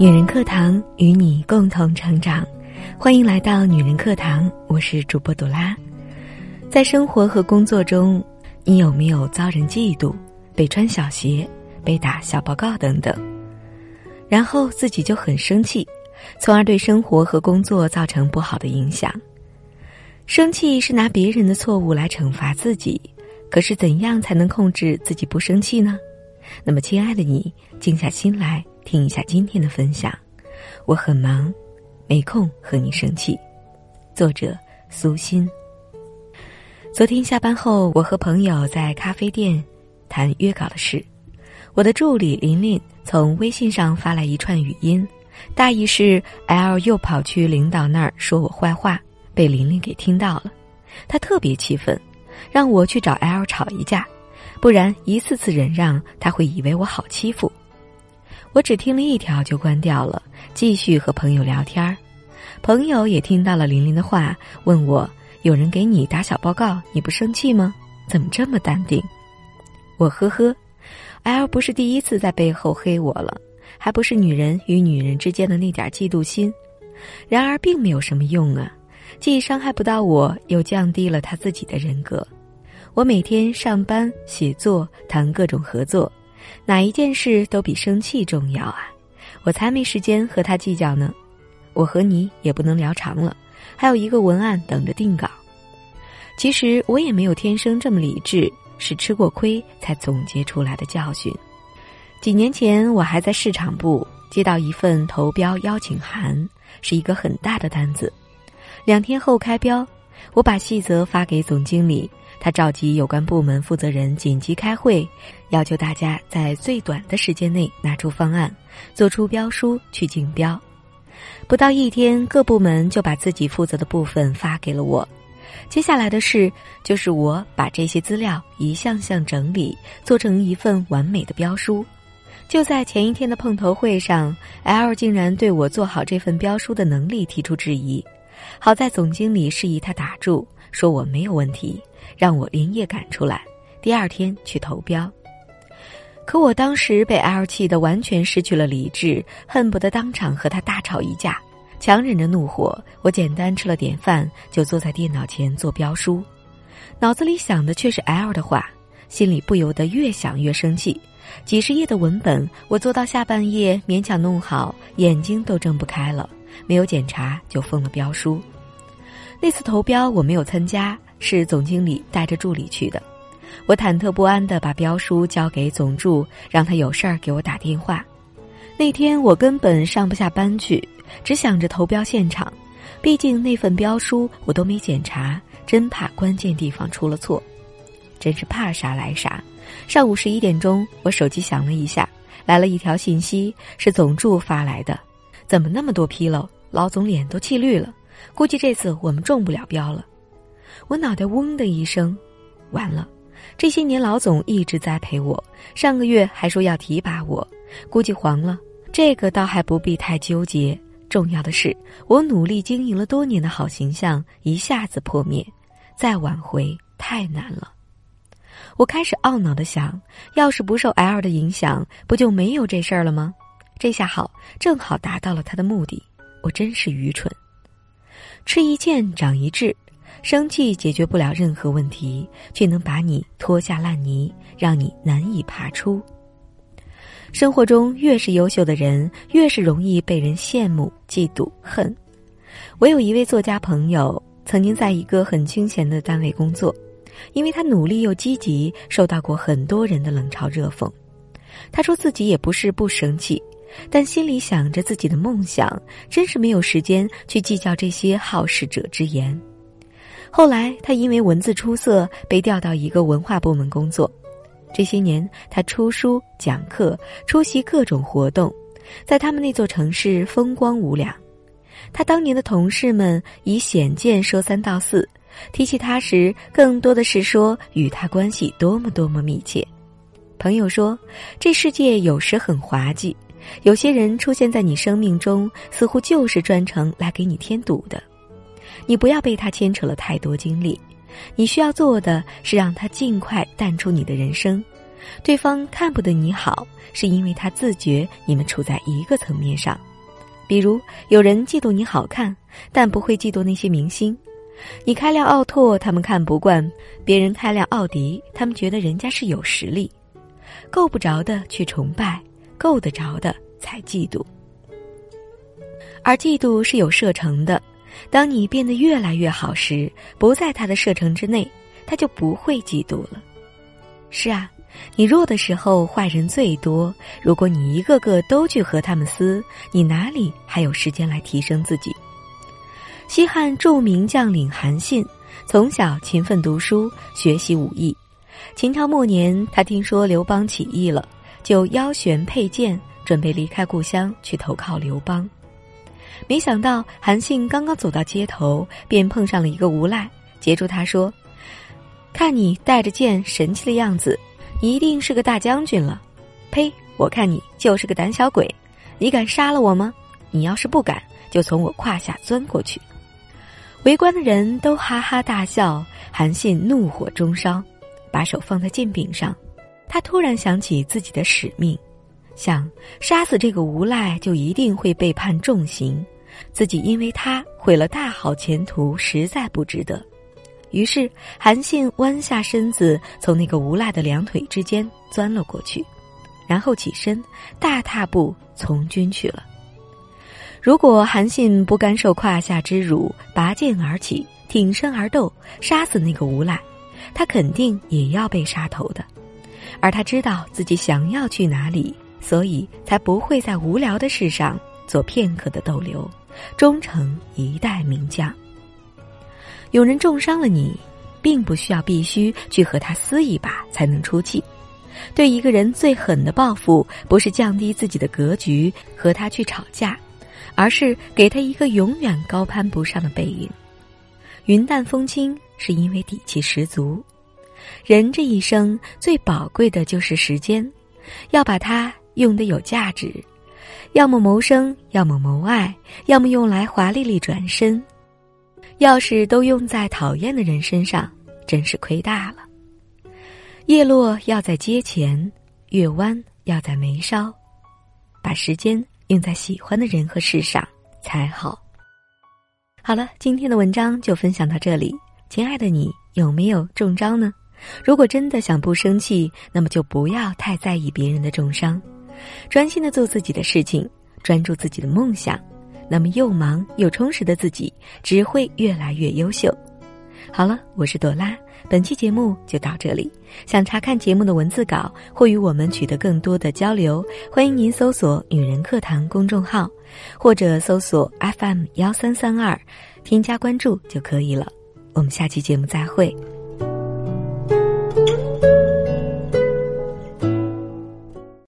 女人课堂与你共同成长，欢迎来到女人课堂，我是主播朵拉。在生活和工作中，你有没有遭人嫉妒、被穿小鞋、被打小报告等等？然后自己就很生气，从而对生活和工作造成不好的影响。生气是拿别人的错误来惩罚自己，可是怎样才能控制自己不生气呢？那么，亲爱的你，静下心来。听一下今天的分享，我很忙，没空和你生气。作者苏欣。昨天下班后，我和朋友在咖啡店谈约稿的事。我的助理琳琳从微信上发来一串语音，大意是 L 又跑去领导那儿说我坏话，被琳琳给听到了。她特别气愤，让我去找 L 吵一架，不然一次次忍让，他会以为我好欺负。我只听了一条就关掉了，继续和朋友聊天儿。朋友也听到了玲玲的话，问我：“有人给你打小报告，你不生气吗？怎么这么淡定？”我呵呵，L 不是第一次在背后黑我了，还不是女人与女人之间的那点嫉妒心。然而并没有什么用啊，既伤害不到我，又降低了他自己的人格。我每天上班、写作、谈各种合作。哪一件事都比生气重要啊！我才没时间和他计较呢。我和你也不能聊长了，还有一个文案等着定稿。其实我也没有天生这么理智，是吃过亏才总结出来的教训。几年前我还在市场部接到一份投标邀请函，是一个很大的单子。两天后开标，我把细则发给总经理。他召集有关部门负责人紧急开会，要求大家在最短的时间内拿出方案，做出标书去竞标。不到一天，各部门就把自己负责的部分发给了我。接下来的事就是我把这些资料一项项整理，做成一份完美的标书。就在前一天的碰头会上，L 竟然对我做好这份标书的能力提出质疑。好在总经理示意他打住，说我没有问题。让我连夜赶出来，第二天去投标。可我当时被 L 气得完全失去了理智，恨不得当场和他大吵一架。强忍着怒火，我简单吃了点饭，就坐在电脑前做标书，脑子里想的却是 L 的话，心里不由得越想越生气。几十页的文本，我做到下半夜勉强弄好，眼睛都睁不开了。没有检查就封了标书。那次投标我没有参加。是总经理带着助理去的，我忐忑不安地把标书交给总助，让他有事儿给我打电话。那天我根本上不下班去，只想着投标现场。毕竟那份标书我都没检查，真怕关键地方出了错。真是怕啥来啥。上午十一点钟，我手机响了一下，来了一条信息，是总助发来的。怎么那么多纰漏？老总脸都气绿了，估计这次我们中不了标了。我脑袋嗡的一声，完了！这些年老总一直栽培我，上个月还说要提拔我，估计黄了。这个倒还不必太纠结，重要的是我努力经营了多年的好形象一下子破灭，再挽回太难了。我开始懊恼的想，要是不受 L 的影响，不就没有这事儿了吗？这下好，正好达到了他的目的。我真是愚蠢，吃一堑长一智。生气解决不了任何问题，却能把你拖下烂泥，让你难以爬出。生活中越是优秀的人，越是容易被人羡慕、嫉妒、恨。我有一位作家朋友，曾经在一个很清闲的单位工作，因为他努力又积极，受到过很多人的冷嘲热讽。他说自己也不是不生气，但心里想着自己的梦想，真是没有时间去计较这些好事者之言。后来，他因为文字出色，被调到一个文化部门工作。这些年，他出书、讲课、出席各种活动，在他们那座城市风光无两。他当年的同事们以显见说三道四，提起他时，更多的是说与他关系多么多么密切。朋友说，这世界有时很滑稽，有些人出现在你生命中，似乎就是专程来给你添堵的。你不要被他牵扯了太多精力，你需要做的是让他尽快淡出你的人生。对方看不得你好，是因为他自觉你们处在一个层面上，比如，有人嫉妒你好看，但不会嫉妒那些明星；你开辆奥拓，他们看不惯；别人开辆奥迪，他们觉得人家是有实力。够不着的去崇拜，够得着的才嫉妒。而嫉妒是有射程的，当你变得越来越好时，不在他的射程之内，他就不会嫉妒了。是啊，你弱的时候坏人最多，如果你一个个都去和他们撕，你哪里还有时间来提升自己？西汉著名将领韩信，从小勤奋读书，学习武艺。秦朝末年，他听说刘邦起义了，就腰悬佩剑，准备离开故乡去投靠刘邦。没想到韩信刚刚走到街头，便碰上了一个无赖，截住他说：“看你带着剑神气的样子，你一定是个大将军了。呸！我看你就是个胆小鬼，你敢杀了我吗？你要是不敢，就从我胯下钻过去。”围观的人都哈哈大笑，韩信怒火中烧，把手放在剑柄上。他突然想起自己的使命。想杀死这个无赖，就一定会被判重刑，自己因为他毁了大好前途，实在不值得。于是韩信弯下身子，从那个无赖的两腿之间钻了过去，然后起身，大踏步从军去了。如果韩信不甘受胯下之辱，拔剑而起，挺身而斗，杀死那个无赖，他肯定也要被杀头的。而他知道自己想要去哪里。所以才不会在无聊的事上做片刻的逗留，终成一代名将。有人重伤了你，并不需要必须去和他撕一把才能出气。对一个人最狠的报复，不是降低自己的格局和他去吵架，而是给他一个永远高攀不上的背影。云淡风轻，是因为底气十足。人这一生最宝贵的就是时间，要把它。用的有价值，要么谋生，要么谋爱，要么用来华丽丽转身。要是都用在讨厌的人身上，真是亏大了。叶落要在阶前，月弯要在眉梢，把时间用在喜欢的人和事上才好。好了，今天的文章就分享到这里。亲爱的你，有没有中招呢？如果真的想不生气，那么就不要太在意别人的重伤。专心的做自己的事情，专注自己的梦想，那么又忙又充实的自己只会越来越优秀。好了，我是朵拉，本期节目就到这里。想查看节目的文字稿或与我们取得更多的交流，欢迎您搜索“女人课堂”公众号，或者搜索 FM 幺三三二，添加关注就可以了。我们下期节目再会。